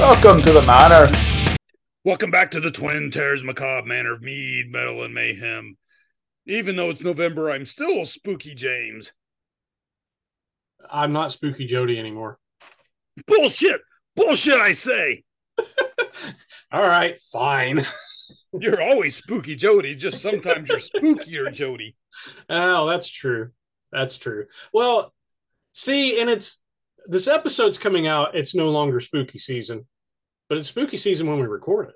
Welcome to the manor. Welcome back to the Twin Terrors Macabre Manor of Mead, Metal, and Mayhem. Even though it's November, I'm still Spooky James. I'm not Spooky Jody anymore. Bullshit! Bullshit, I say! All right, fine. You're always Spooky Jody, just sometimes you're spookier Jody. Oh, that's true. That's true. Well, see, and it's this episode's coming out. It's no longer spooky season, but it's spooky season when we record it.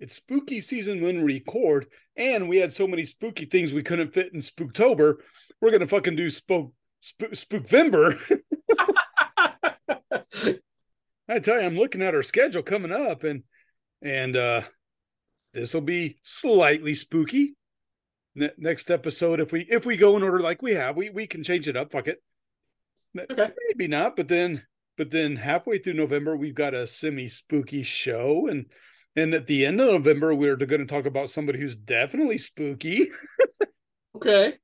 It's spooky season when we record, and we had so many spooky things we couldn't fit in Spooktober. We're gonna fucking do spook spook Spookvember. I tell you, I'm looking at our schedule coming up, and and uh this will be slightly spooky. Ne- next episode, if we if we go in order like we have, we we can change it up. Fuck it. Okay. Maybe not, but then but then halfway through November, we've got a semi spooky show, and and at the end of November, we're going to talk about somebody who's definitely spooky. Okay.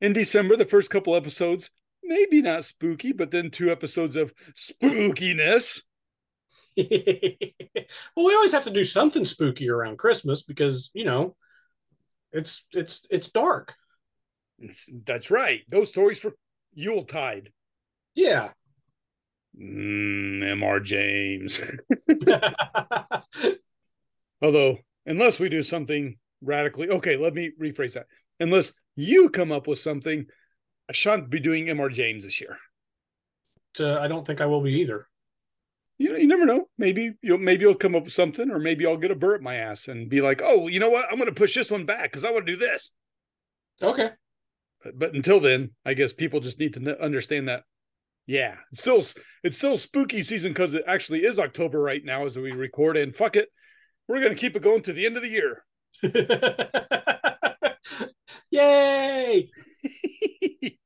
In December, the first couple episodes, maybe not spooky, but then two episodes of spookiness. well, we always have to do something spooky around Christmas because you know it's it's it's dark. It's- that's right. Those stories for Yuletide. Yeah. Mm, Mr. James. Although, unless we do something radically, okay, let me rephrase that. Unless you come up with something, I shan't be doing Mr. James this year. Uh, I don't think I will be either. You know, you never know. Maybe you'll maybe you'll come up with something, or maybe I'll get a burr at my ass and be like, oh, you know what? I'm going to push this one back because I want to do this. Okay. But, but until then, I guess people just need to understand that. Yeah, it's still it's still spooky season because it actually is October right now as we record. And fuck it, we're going to keep it going to the end of the year. Yay!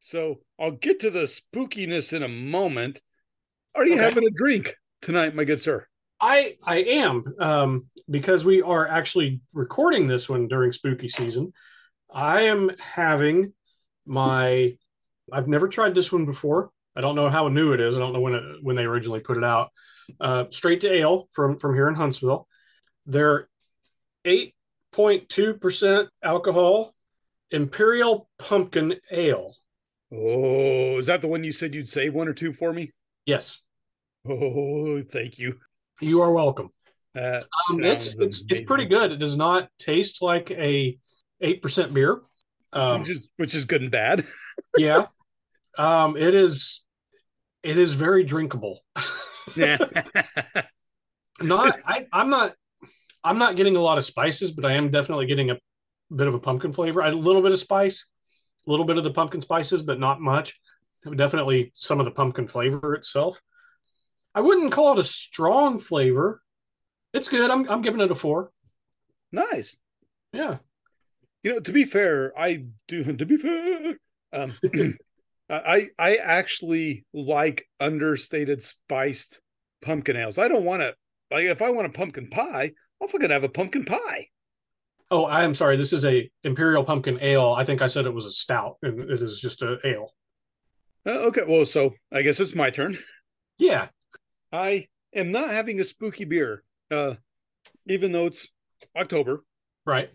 so I'll get to the spookiness in a moment. Are you Okay. having a drink tonight, my good sir? I I am um, because we are actually recording this one during spooky season. I am having my. I've never tried this one before. I don't know how new it is. I don't know when it when they originally put it out. Uh, straight to ale from from here in Huntsville. They're eight point two percent alcohol, Imperial Pumpkin Ale. Oh, is that the one you said you'd save one or two for me? Yes, Oh, thank you. you are welcome. Um, it's it's it's pretty good. It does not taste like a eight percent beer. Um, which is which is good and bad. yeah, um, it is. It is very drinkable. Not, I, I'm not. I'm not getting a lot of spices, but I am definitely getting a bit of a pumpkin flavor. A little bit of spice, a little bit of the pumpkin spices, but not much. Definitely some of the pumpkin flavor itself. I wouldn't call it a strong flavor. It's good. I'm I'm giving it a four. nice. Yeah. You know, to be fair, I do. To be fair, um, I I actually like understated spiced pumpkin ales. I don't want to like if I want a pumpkin pie, I'll fucking have a pumpkin pie. Oh, I am sorry. This is a imperial pumpkin ale. I think I said it was a stout, and it is just a ale. Uh, okay, well, so I guess it's my turn. Yeah. I am not having a spooky beer, uh, even though it's October. Right.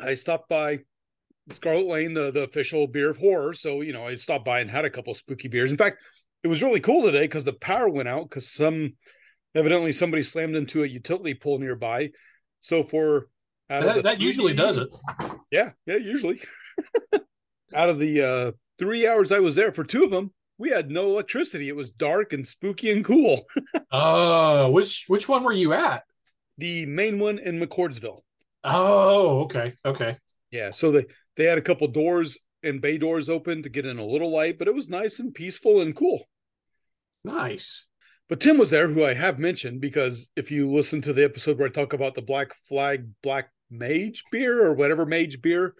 I stopped by Scarlet Lane, the, the official beer of horror. So, you know, I stopped by and had a couple spooky beers. In fact, it was really cool today because the power went out because some evidently somebody slammed into a utility pole nearby. So for out of That, the that usually does it. Yeah, yeah, usually. out of the uh three hours I was there for two of them, we had no electricity. It was dark and spooky and cool. Oh, which which one were you at? The main one in McCordsville. Oh, okay. Okay. Yeah, so they they had a couple doors and bay doors open to get in a little light, but it was nice and peaceful and cool. Nice. But Tim was there, who I have mentioned because if you listen to the episode where I talk about the Black Flag Black Mage beer or whatever Mage beer,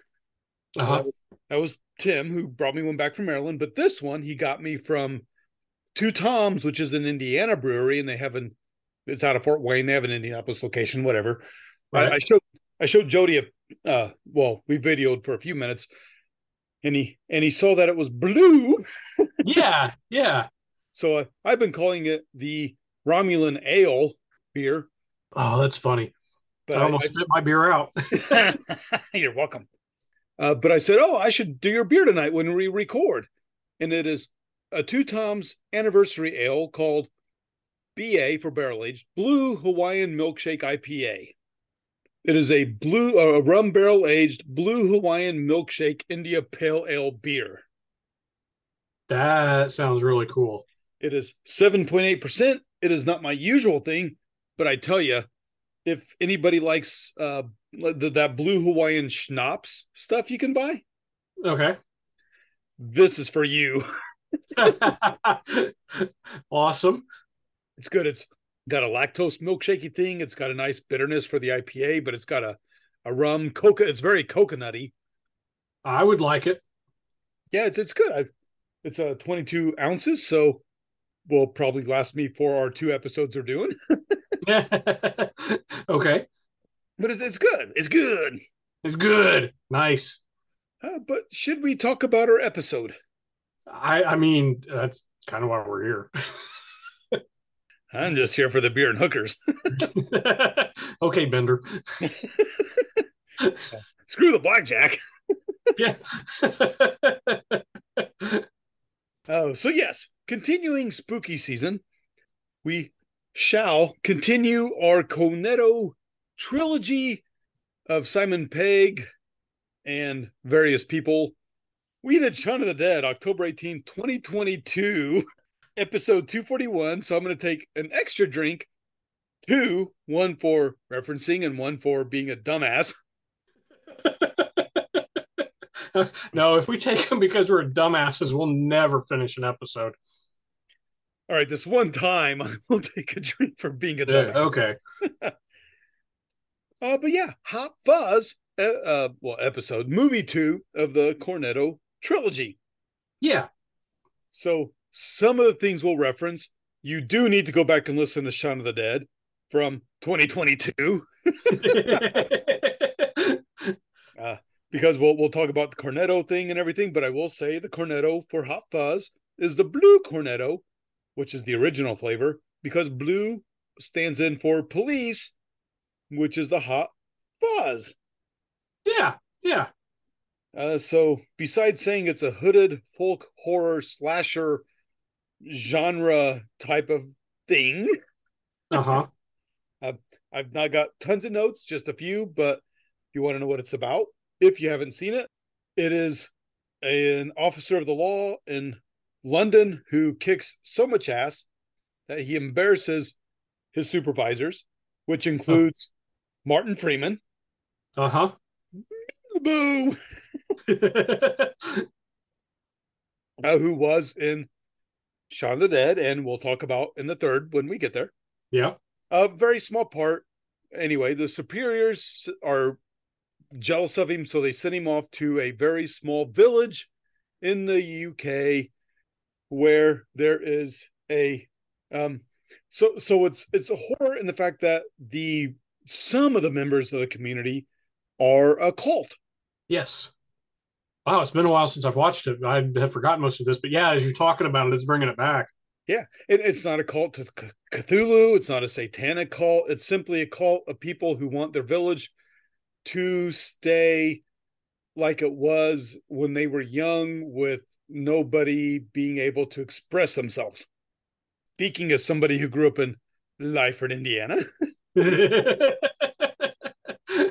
Uh-huh. that, was, that was Tim who brought me one back from Maryland. But this one he got me from Two Toms, which is an Indiana brewery, and they have an it's out of Fort Wayne. They have an Indianapolis location, whatever. Right. I, I showed I showed Jody a uh well, we videoed for a few minutes and he and he saw that it was blue. yeah. Yeah. So uh, I've been calling it the Romulan ale beer. Oh, that's funny. But I almost spit my beer out. you're welcome. Uh, but I said, "Oh, I should do your beer tonight when we record," and it is a Two Toms anniversary ale called BA for barrel aged Blue Hawaiian Milkshake IPA. It is a blue, uh, a rum barrel aged Blue Hawaiian Milkshake India Pale Ale beer. That sounds really cool. It is 7.8%. It is not my usual thing, but I tell you, if anybody likes uh, the, that blue Hawaiian schnapps stuff you can buy, okay, this is for you. awesome. It's good. It's got a lactose milkshakey thing. It's got a nice bitterness for the IPA, but it's got a, a rum coca. It's very coconutty. I would like it. Yeah, it's it's good. I, it's a uh, 22 ounces, so will probably last me for our two episodes we're doing. okay, but it's, it's good. It's good. It's good. Nice. Uh, but should we talk about our episode? I I mean that's kind of why we're here. I'm just here for the beer and hookers. okay, Bender. Screw the blackjack. yeah. oh, so yes, continuing spooky season, we shall continue our Cornetto trilogy of Simon Pegg and various people. We did Shaun of the Dead, October 18, 2022 episode 241. So I'm going to take an extra drink, two, one for referencing and one for being a dumbass. no, if we take them because we're dumbasses, we'll never finish an episode. All right, this one time I will take a drink for being a dumbass. Yeah, okay. uh, but yeah, Hot Fuzz, uh, uh, well, episode movie two of the Cornetto trilogy. Yeah. So some of the things we'll reference, you do need to go back and listen to Shaun of the Dead from 2022. uh, because we'll we'll talk about the cornetto thing and everything, but I will say the cornetto for hot fuzz is the blue cornetto, which is the original flavor, because blue stands in for police, which is the hot fuzz. Yeah, yeah. Uh, so besides saying it's a hooded folk horror slasher genre type of thing. Uh-huh. I've, I've not got tons of notes, just a few, but if you want to know what it's about, if you haven't seen it, it is an officer of the law in London who kicks so much ass that he embarrasses his supervisors, which includes oh. Martin Freeman. Uh huh. Boo. uh, who was in Shaun of the Dead, and we'll talk about in the third when we get there. Yeah. A very small part. Anyway, the superiors are jealous of him, so they send him off to a very small village in the UK where there is a um so so it's it's a horror in the fact that the some of the members of the community are a cult. Yes. Wow, it's been a while since I've watched it. I have forgotten most of this, but yeah, as you're talking about it, it's bringing it back. Yeah, it, it's not a cult to Cthulhu. It's not a satanic cult. It's simply a cult of people who want their village to stay like it was when they were young, with nobody being able to express themselves. Speaking as somebody who grew up in Lyford, Indiana.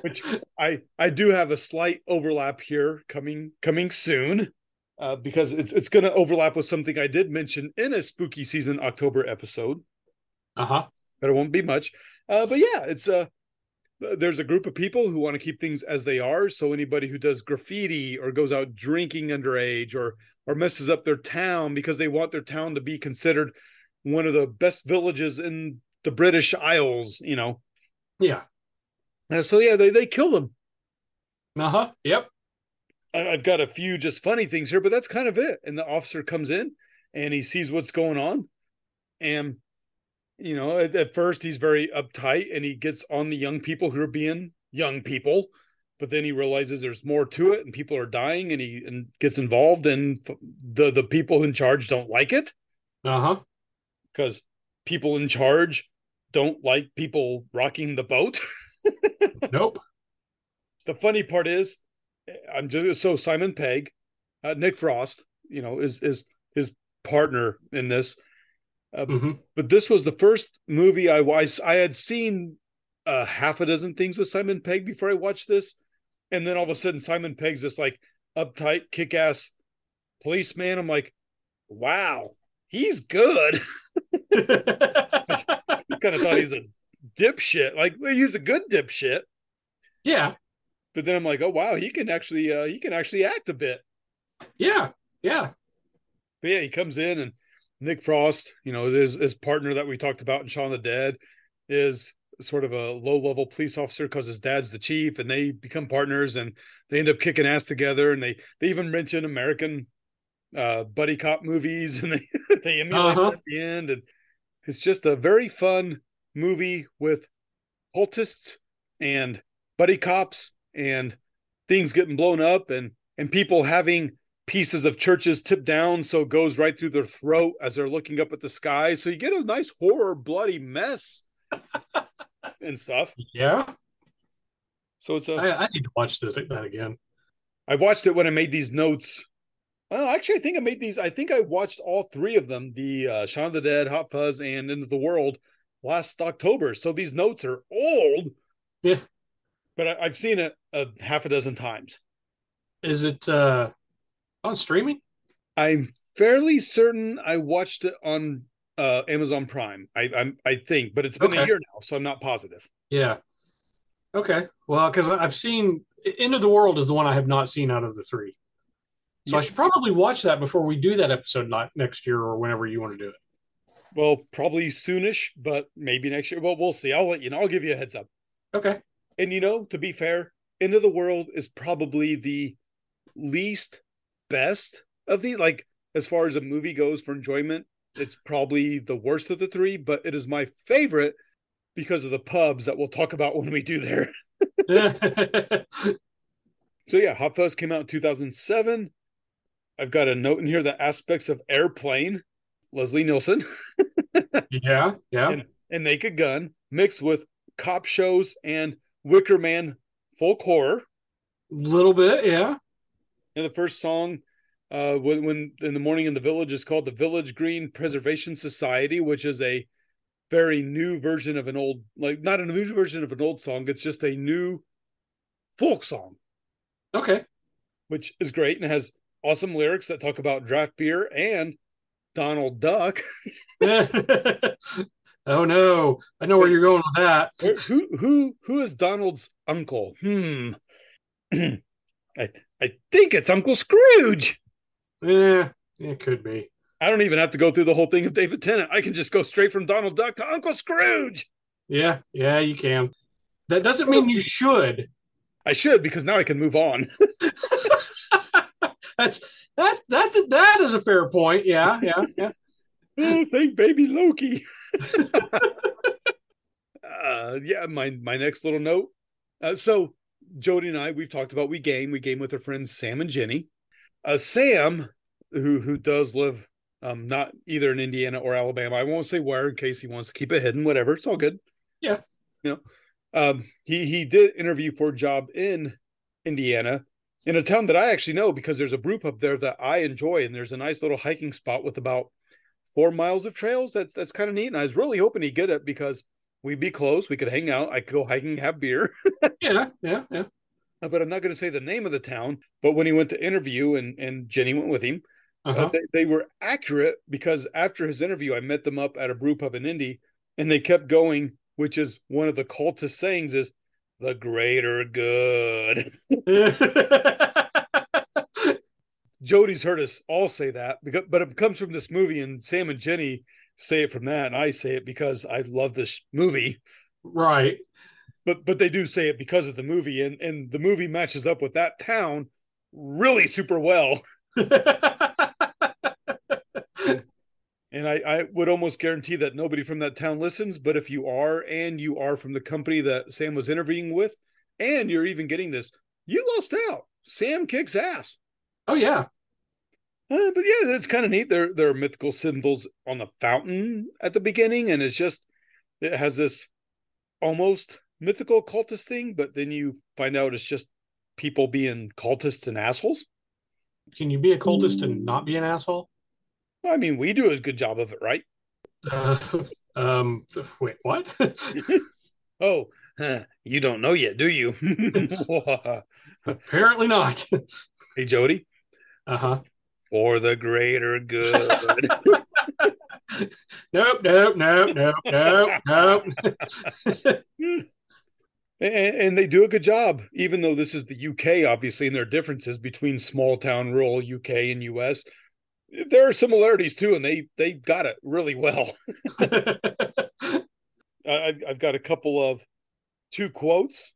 which I I do have a slight overlap here coming coming soon, uh, because it's it's going to overlap with something I did mention in a spooky season October episode. Uh huh. But it won't be much. Uh, but yeah, it's a uh, there's a group of people who want to keep things as they are. So anybody who does graffiti or goes out drinking underage or or messes up their town because they want their town to be considered one of the best villages in the British Isles, you know. Yeah. Uh, so yeah, they they kill them. Uh huh. Yep. I, I've got a few just funny things here, but that's kind of it. And the officer comes in and he sees what's going on, and you know, at, at first he's very uptight and he gets on the young people who are being young people but then he realizes there's more to it and people are dying and he and gets involved and the the people in charge don't like it uh-huh because people in charge don't like people rocking the boat. nope. The funny part is, I'm just so Simon Pegg, uh, Nick Frost, you know, is is his partner in this. Uh, mm-hmm. But this was the first movie I watched. I had seen uh, half a dozen things with Simon Pegg before I watched this, and then all of a sudden Simon Pegg's this like uptight, kick-ass policeman. I'm like, wow, he's good. I kind of thought he was a dipshit. Like he's a good dipshit. Yeah. But then I'm like, oh wow, he can actually uh he can actually act a bit. Yeah. Yeah. But yeah, he comes in and Nick Frost, you know, his his partner that we talked about in Shaun the Dead is sort of a low level police officer because his dad's the chief and they become partners and they end up kicking ass together and they they even mention American uh buddy cop movies and they they emulate uh-huh. at the end and it's just a very fun movie with cultists and buddy cops and things getting blown up and and people having pieces of churches tipped down so it goes right through their throat as they're looking up at the sky. So you get a nice horror bloody mess and stuff. Yeah. So it's a I, I need to watch this that again. I watched it when i made these notes. Well, actually, I think I made these. I think I watched all three of them: the uh, Shaun of the Dead, Hot Fuzz, and Into the World last October. So these notes are old. Yeah, but I, have seen it a half a dozen times. Is it uh, on streaming? I'm fairly certain I watched it on uh, Amazon Prime. I I'm, i think, but it's been okay. a year now, so I'm not positive. Yeah. Okay. Well, because I've seen End of the World is the one I have not seen out of the three. So yeah. I should probably watch that before we do that episode not next year or whenever you want to do it. Well, probably soonish, but maybe next year. Well, we'll see. I'll let you know. I'll give you a heads up. Okay. And you know, to be fair, End of the World is probably the least best of the like as far as a movie goes for enjoyment. It's probably the worst of the three, but it is my favorite because of the pubs that we'll talk about when we do there. so yeah, Hot Fuzz came out in 2007. I've got a note in here that aspects of Airplane, Leslie Nielsen. yeah, yeah. And, and Naked Gun mixed with cop shows and Wicker Man folk horror. A little bit, yeah. And the first song, uh, when, when in the morning in the village, is called the Village Green Preservation Society, which is a very new version of an old, like not a new version of an old song. It's just a new folk song. Okay. Which is great and has awesome lyrics that talk about draft beer and Donald Duck. oh no, I know where you're going with that. Who who who is Donald's uncle? Hmm. I I think it's Uncle Scrooge. Yeah, it could be. I don't even have to go through the whole thing of David Tennant. I can just go straight from Donald Duck to Uncle Scrooge. Yeah, yeah, you can. That doesn't mean you should. I should because now I can move on. that's that that that is a fair point. Yeah, yeah, yeah. oh, thank baby Loki. uh, yeah, my my next little note. Uh, so Jody and I, we've talked about we game. We game with our friends Sam and Jenny. Uh, Sam, who who does live um, not either in Indiana or Alabama. I won't say where in case he wants to keep it hidden. Whatever, it's all good. Yeah, you know, um, he he did interview for a job in Indiana, in a town that I actually know because there's a brew pub there that I enjoy, and there's a nice little hiking spot with about four miles of trails. That's that's kind of neat. And I was really hoping he'd get it because we'd be close. We could hang out. I could go hiking, have beer. yeah, yeah, yeah. Uh, but I'm not going to say the name of the town. But when he went to interview, and and Jenny went with him, uh, uh-huh. uh, they, they were accurate because after his interview, I met them up at a brew pub in Indy, and they kept going, which is one of the cultist sayings is the greater good. Jody's heard us all say that, because, but it comes from this movie, and Sam and Jenny say it from that, and I say it because I love this movie. Right. But but they do say it because of the movie, and and the movie matches up with that town really super well. and I, I would almost guarantee that nobody from that town listens. But if you are, and you are from the company that Sam was interviewing with, and you're even getting this, you lost out. Sam kicks ass. Oh yeah. Uh, but yeah, it's kind of neat. There, there are mythical symbols on the fountain at the beginning, and it's just it has this almost mythical cultist thing, but then you find out it's just people being cultists and assholes. Can you be a cultist and not be an asshole? I mean, we do a good job of it, right? Uh, um, wait, what? oh, huh, you don't know yet, do you? Apparently not. hey, Jody. Uh huh. For the greater good. nope, nope, nope, nope, nope, nope. and, and they do a good job, even though this is the UK, obviously, and there are differences between small town, rural UK and US. There are similarities too, and they they got it really well. I've, I've got a couple of two quotes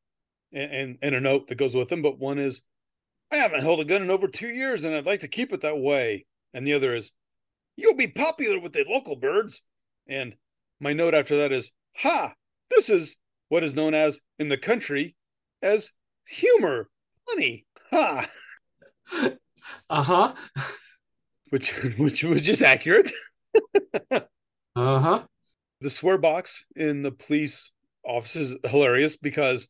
and, and, and a note that goes with them, but one is, "I haven't held a gun in over two years, and I'd like to keep it that way," and the other is, "You'll be popular with the local birds," and my note after that is, "Ha! This is what is known as in the country as humor. Funny. Ha. Uh-huh. Which which which is accurate. uh-huh. The swear box in the police office is hilarious because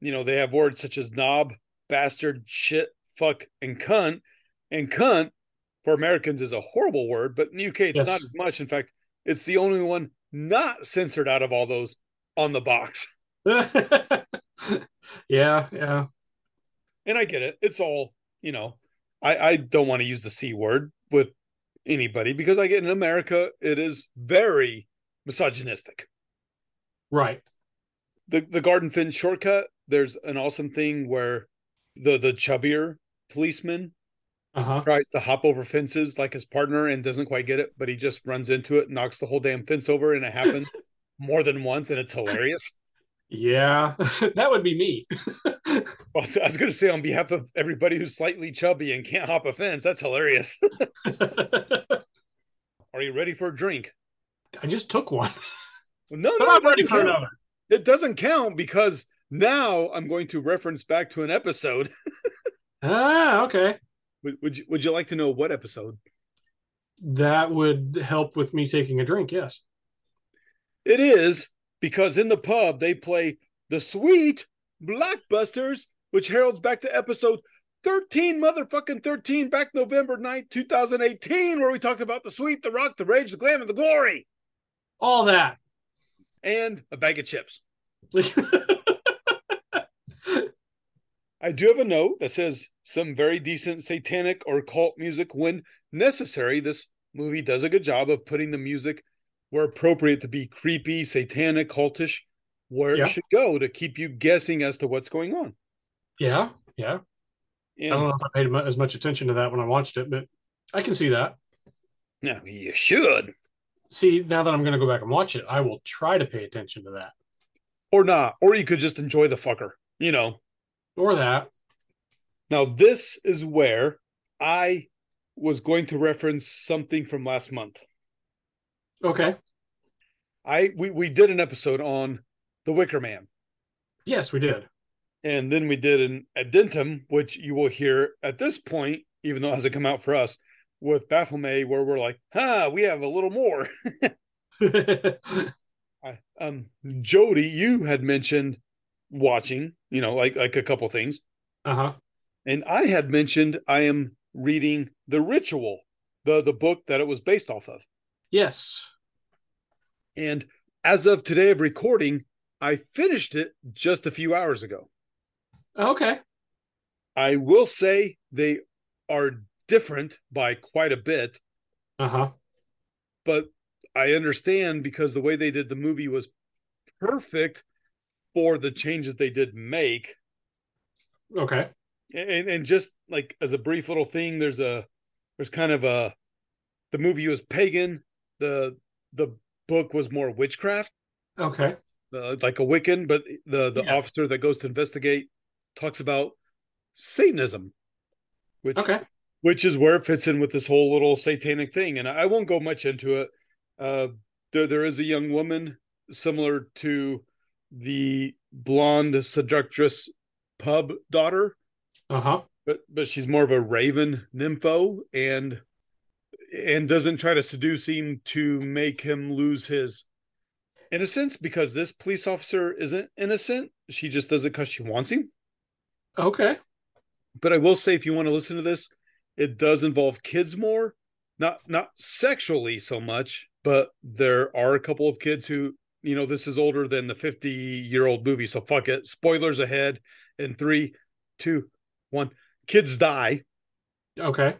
you know they have words such as knob, bastard, shit, fuck, and cunt. And cunt for Americans is a horrible word, but in the UK it's yes. not as much. In fact, it's the only one not censored out of all those on the box. yeah, yeah. And I get it. It's all, you know, I, I don't want to use the C word with anybody because I get in America, it is very misogynistic. Right. The the garden fin shortcut, there's an awesome thing where the the chubbier policeman uh-huh. tries to hop over fences like his partner and doesn't quite get it, but he just runs into it, knocks the whole damn fence over, and it happens more than once, and it's hilarious. Yeah, that would be me. well, I was going to say, on behalf of everybody who's slightly chubby and can't hop a fence, that's hilarious. Are you ready for a drink? I just took one. No, no, I'm ready for count. another. It doesn't count because now I'm going to reference back to an episode. ah, okay. Would, would you Would you like to know what episode? That would help with me taking a drink. Yes. It is because in the pub they play the sweet blockbusters, which heralds back to episode 13, motherfucking 13, back November 9th, 2018, where we talked about the sweet, the rock, the rage, the glam, and the glory. All that. And a bag of chips. I do have a note that says some very decent satanic or cult music when necessary. This movie does a good job of putting the music where appropriate to be creepy, satanic, cultish, where yeah. it should go to keep you guessing as to what's going on. Yeah, yeah. And, I don't know if I paid as much attention to that when I watched it, but I can see that. No, you should. See, now that I'm going to go back and watch it, I will try to pay attention to that. Or not. Or you could just enjoy the fucker, you know. Or that. Now, this is where I was going to reference something from last month. Okay. I we we did an episode on the Wicker Man. Yes, we did. And then we did an addendum, which you will hear at this point, even though it hasn't come out for us, with Baphomet, where we're like, huh, we have a little more. I, um, Jody, you had mentioned watching, you know, like like a couple things. Uh-huh. And I had mentioned I am reading The Ritual, the the book that it was based off of. Yes. And as of today of recording, I finished it just a few hours ago. Okay. I will say they are different by quite a bit. Uh huh. But I understand because the way they did the movie was perfect for the changes they did make. Okay. And and just like as a brief little thing, there's a there's kind of a the movie was pagan, the the book was more witchcraft. Okay. Uh, like a Wiccan, but the the yeah. officer that goes to investigate talks about Satanism, which okay, which is where it fits in with this whole little satanic thing. And I won't go much into it. Uh, there there is a young woman similar to the blonde seductress pub daughter. Uh huh. But but she's more of a raven nympho, and and doesn't try to seduce him to make him lose his innocence because this police officer isn't innocent. She just does it because she wants him. Okay. But I will say, if you want to listen to this, it does involve kids more, not not sexually so much, but there are a couple of kids who, you know, this is older than the 50 year old movie. So fuck it. Spoilers ahead. In three, two, one. Kids die. Okay.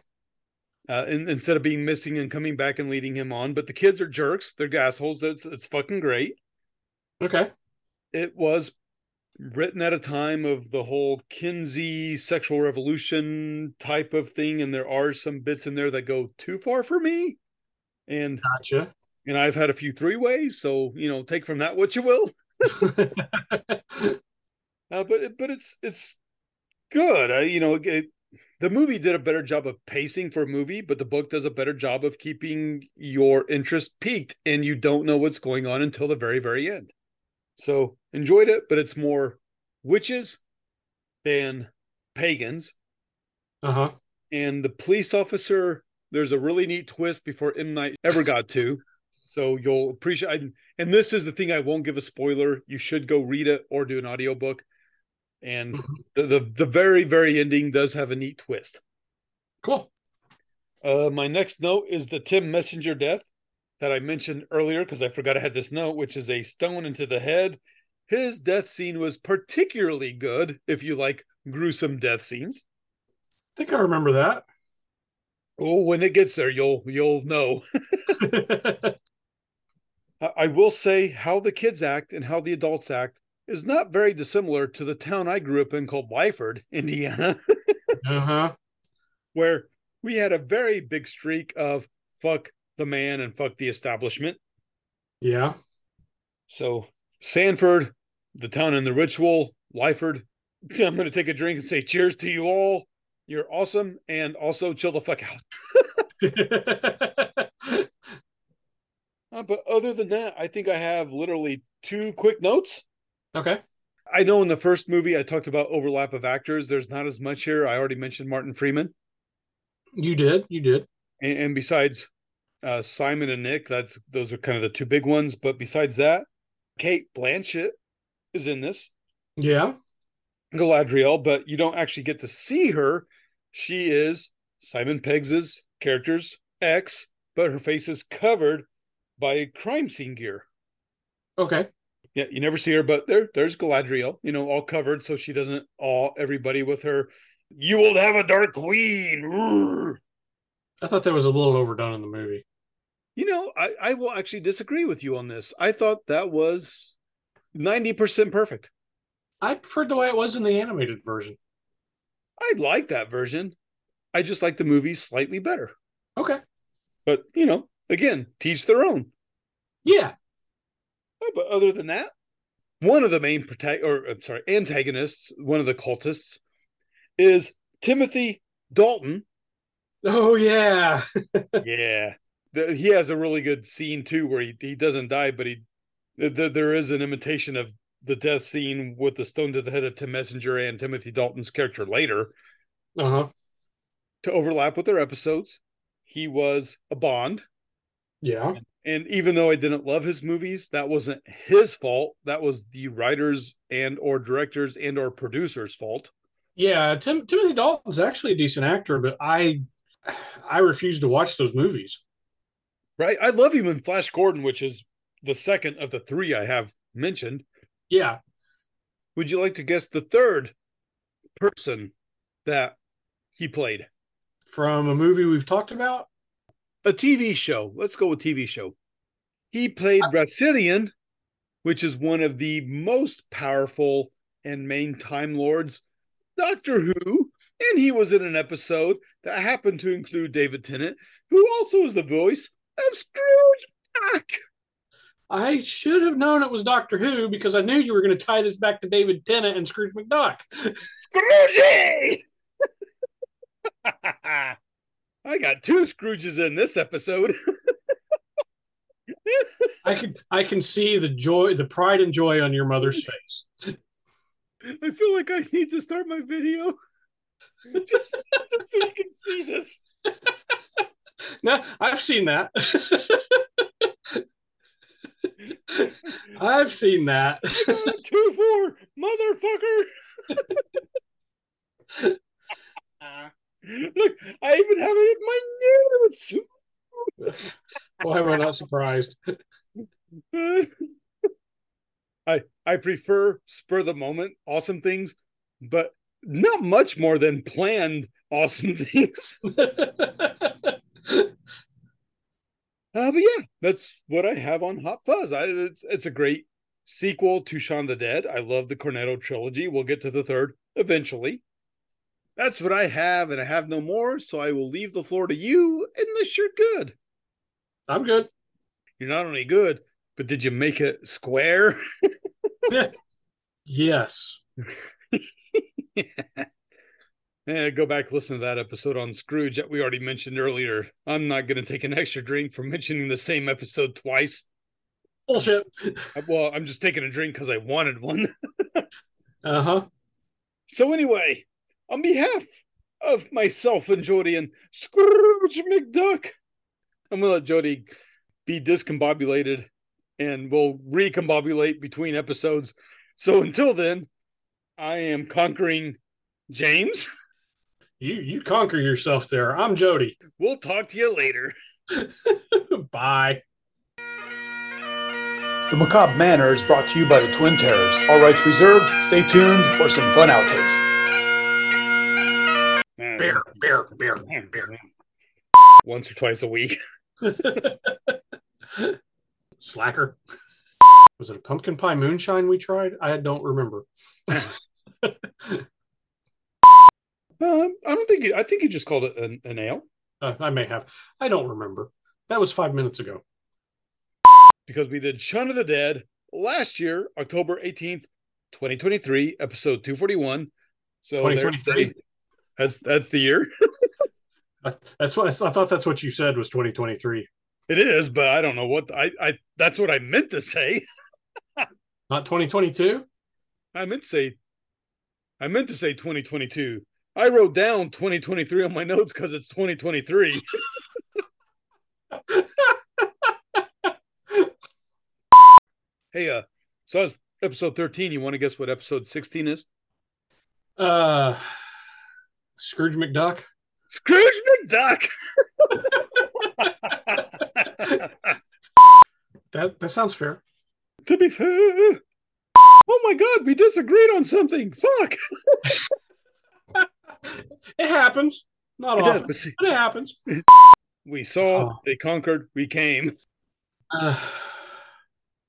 Uh, and, instead of being missing and coming back and leading him on, but the kids are jerks. They're assholes. It's it's fucking great. Okay. It was written at a time of the whole Kinsey sexual revolution type of thing, and there are some bits in there that go too far for me. And gotcha. And I've had a few three ways, so you know, take from that what you will. uh, but but it's it's good. I, you know, it, the movie did a better job of pacing for a movie, but the book does a better job of keeping your interest peaked, and you don't know what's going on until the very very end. So enjoyed it, but it's more witches than pagans. Uh huh. And the police officer, there's a really neat twist before M Night ever got to. So you'll appreciate. And this is the thing I won't give a spoiler. You should go read it or do an audiobook. And mm-hmm. the, the the very very ending does have a neat twist. Cool. Uh, my next note is the Tim Messenger death that I mentioned earlier because I forgot I had this note, which is a stone into the head. His death scene was particularly good if you like gruesome death scenes. I think I remember that. Oh, when it gets there, you'll you'll know. I will say how the kids act and how the adults act is not very dissimilar to the town I grew up in called Lyford, Indiana. uh-huh. Where we had a very big streak of fuck the man and fuck the establishment. Yeah. So Sandford, the town in the ritual, Lyford. I'm going to take a drink and say cheers to you all. You're awesome, and also chill the fuck out. uh, but other than that, I think I have literally two quick notes. Okay. I know in the first movie I talked about overlap of actors. There's not as much here. I already mentioned Martin Freeman. You did. You did. And, and besides uh, Simon and Nick. That's those are kind of the two big ones. But besides that, Cate Blanchett is in this. Yeah. Galadriel, but you don't actually get to see her. She is Simon Peggs's character's ex, but her face is covered by crime scene gear. Okay. Yeah, you never see her, but there, there's Galadriel, you know, all covered so she doesn't awe everybody with her. You will have a dark queen. I thought that was a little overdone in the movie. You know, I, I will actually disagree with you on this. I thought that was 90% perfect. I preferred the way it was in the animated version. I like that version. I just like the movie slightly better. Okay. But, you know, again, teach their own. Yeah. Oh, but other than that, one of the main protag- or I'm sorry, antagonists, one of the cultists, is Timothy Dalton. Oh yeah. yeah the, he has a really good scene too where he, he doesn't die but he the, there is an imitation of the death scene with the stone to the head of tim messenger and timothy dalton's character later uh-huh to overlap with their episodes he was a bond yeah and even though i didn't love his movies that wasn't his fault that was the writers and or directors and or producers fault yeah Tim, timothy dalton's actually a decent actor but i i refuse to watch those movies Right. I love him in Flash Gordon, which is the second of the three I have mentioned. Yeah. Would you like to guess the third person that he played? From a movie we've talked about? A TV show. Let's go with TV show. He played uh, Rassilon, which is one of the most powerful and main Time Lords, Doctor Who, and he was in an episode that happened to include David Tennant, who also is the voice of Scrooge back. I should have known it was Doctor Who because I knew you were going to tie this back to David Tennant and Scrooge McDuck. Scroogey! I got two Scrooges in this episode. I can I can see the joy, the pride and joy on your mother's face. I feel like I need to start my video just, just so you can see this. no, I've seen that. I've seen that. Uh, two four, motherfucker. Uh, Look, I even have it in my notes. Why am I not surprised? I I prefer spur the moment awesome things, but not much more than planned awesome things. Uh, but yeah, that's what I have on Hot Fuzz. I, it's, it's a great sequel to Shaun the Dead. I love the Cornetto trilogy. We'll get to the third eventually. That's what I have, and I have no more. So I will leave the floor to you, unless you're good. I'm good. You're not only good, but did you make it square? yes. Yeah, go back listen to that episode on Scrooge that we already mentioned earlier. I'm not going to take an extra drink for mentioning the same episode twice. Bullshit. well, I'm just taking a drink because I wanted one. uh huh. So anyway, on behalf of myself and Jody and Scrooge McDuck, I'm gonna let Jody be discombobulated and we'll recombobulate between episodes. So until then, I am conquering James. You you conquer yourself there. I'm Jody. We'll talk to you later. Bye. The Macabre Manor is brought to you by the Twin Terrors. All rights reserved. Stay tuned for some fun outtakes. Beer, beer, beer, beer. Once or twice a week. Slacker. Was it a pumpkin pie moonshine we tried? I don't remember. Um, I don't think. It, I think he just called it an, an ale. Uh, I may have. I don't remember. That was five minutes ago. Because we did Shaun of the Dead last year, October eighteenth, twenty twenty three, episode two forty one. So twenty twenty three. That's that's the year. that's what I thought. That's what you said was twenty twenty three. It is, but I don't know what I. I that's what I meant to say. Not twenty twenty two. I meant to say. I meant to say twenty twenty two. I wrote down 2023 on my notes because it's 2023. hey, uh, so that's episode 13. You want to guess what episode 16 is? Uh, Scrooge McDuck. Scrooge McDuck. that that sounds fair. To be fair. Oh my god, we disagreed on something. Fuck. it happens. Not it often, does, but, it happens. We saw, oh. they conquered, we came. Uh,